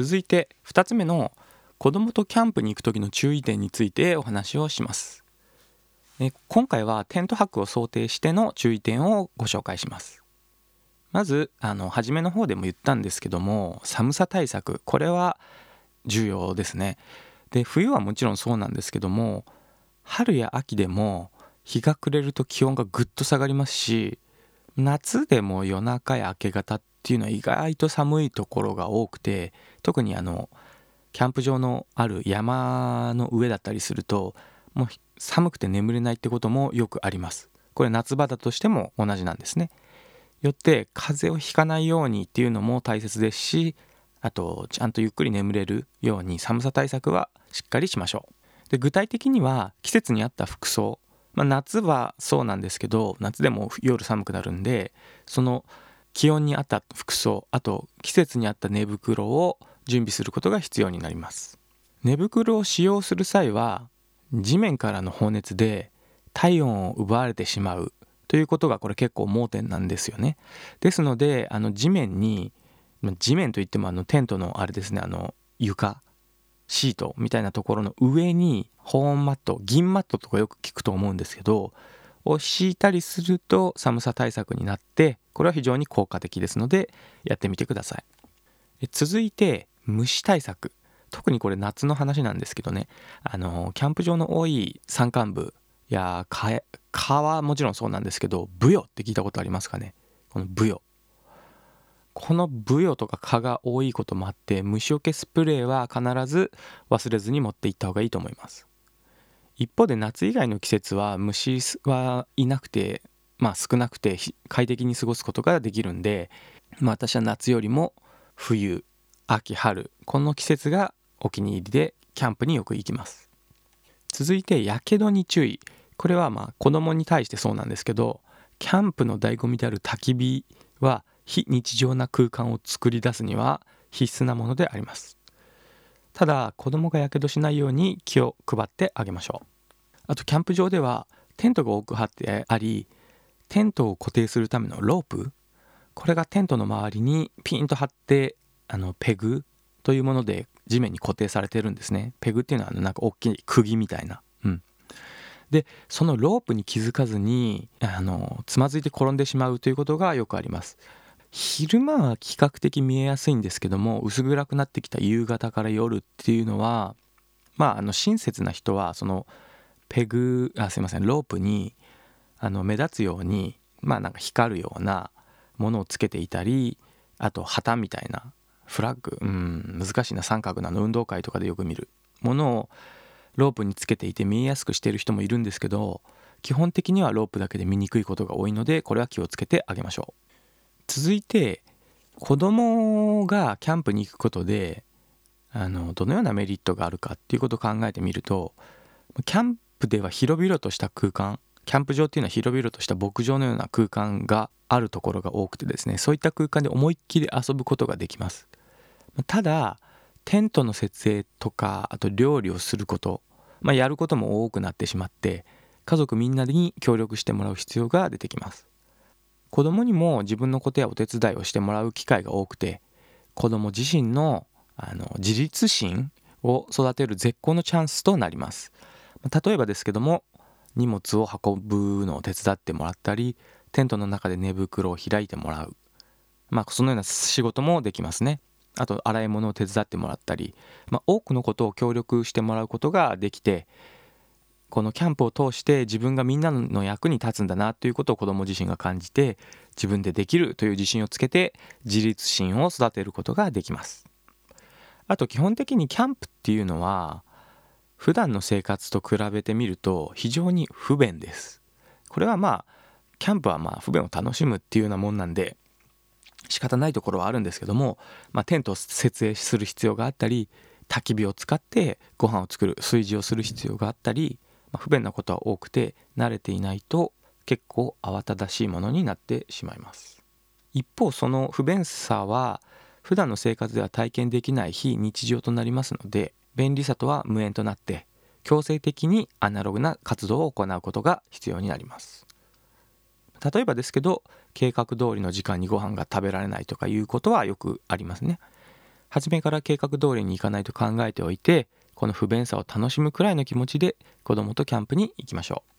続いて2つ目の子供とキャンプに行く時の注意点についてお話をします。今回はテント泊を想定しての注意点をご紹介します。まずあの初めの方でも言ったんですけども寒さ対策これは重要ですね。で冬はもちろんそうなんですけども春や秋でも日が暮れると気温がぐっと下がりますし夏でも夜中や明け方っていうのは意外と寒いところが多くて特にあのキャンプ場のある山の上だったりするともう寒くて眠れないってこともよくあります。これ夏場だとしても同じなんですね。よって風邪をひかないようにっていうのも大切ですしあとちゃんとゆっくり眠れるように寒さ対策はしっかりしましょう。で具体的には季節に合った服装、まあ、夏はそうなんですけど夏でも夜寒くなるんでその気温に合った服装あと季節に合った寝袋を準備することが必要になります。寝袋を使用する際は地面からの放熱で体温を奪われてしまうということがこれ結構盲点なんですよね。ですのであの地面に地面といってもあのテントのあれですねあの床シートみたいなところの上に保温マット銀マットとかよく聞くと思うんですけどを敷いたりすると寒さ対策になってこれは非常に効果的ですのでやってみてください。続いて虫対策。特にこれ夏の話なんですけどね。あのキャンプ場の多い山間部や蚊はもちろんそうなんですけどブヨって聞いたことありますかね？このブヨ。このブヨとか蚊が多いこともあって虫除けスプレーは必ず忘れずに持っていった方がいいと思います。一方で夏以外の季節は虫はいなくてまあ少なくて快適に過ごすことができるんで、まあ、私は夏よりも冬秋春この季節がお気に入りでキャンプによく行きます。続いてやけどに注意。これはまあ子供に対してそうなんですけどキャンプの醍醐味である焚き火は非日常な空間を作り出すには必須なものであります。ただ子供がやけどしないように気を配ってあげましょう。あとキャンプ場ではテントが多く張ってありテントを固定するためのロープ。これがテントの周りにピンと張ってあのペグというもので地面に固定されてるんですね。ペグっていうのはなんか大きい釘みたいな。うん。でそのロープに気づかずにあのつまずいて転んでしまうということがよくあります。昼間は比較的見えやすいんですけども薄暗くなってきた夕方から夜っていうのはまああの親切な人はそのペグあすいませんロープにあの目立つようにまあなんか光るようなものをつけていたりあと旗みたいなフラッグうん難しいな三角なの運動会とかでよく見るものをロープにつけていて見えやすくしている人もいるんですけど基本的にはロープだけで見にくいことが多いのでこれは気をつけてあげましょう。続いて子供がキャンプに行くことであのどのようなメリットがあるかっていうことを考えてみるとキャンプでは広々とした空間キャンプ場っていうのは広々とした牧場のような空間があるところが多くてですねそういった空間で思いっきり遊ぶことができます。ただテントの設営とかあと料理をすること、まあ、やることも多くなってしまって家族みんなに協力してもらう必要が出てきます。子供にも自分のことやお手伝いをしてもらう機会が多くて子供自身のあの自立心を育てる絶好のチャンスとなります。例えばですけども荷物を運ぶのを手伝ってもらったりテントの中で寝袋を開いてもらう。まあそのような仕事もできますね。あと洗い物を手伝ってもらったり、まあ、多くのことを協力してもらうことができてこのキャンプを通して自分がみんなの役に立つんだなということを子ども自身が感じて自分でできるという自信をつけて自立心を育てることができます。あと基本的にキャンプっていうのは普段の生活と比べてみると非常に不便です。これはまあキャンプはまあ不便を楽しむっていうようなもんなんで仕方ないところはあるんですけども、まあ、テントを設営する必要があったり焚き火を使ってご飯を作る炊事をする必要があったりまあ、不便なことは多くて慣れていないと結構慌ただしいものになってしまいます。一方その不便さは普段の生活では体験できない非日常となりますので便利さとは無縁となって強制的にアナログな活動を行うことが必要になります。例えばですけど計画通りの時間にご飯が食べられないとかいうことはよくありますね。初めから計画通りに行かないと考えておいてこの不便さを楽しむくらいの気持ちで子供とキャンプに行きましょう。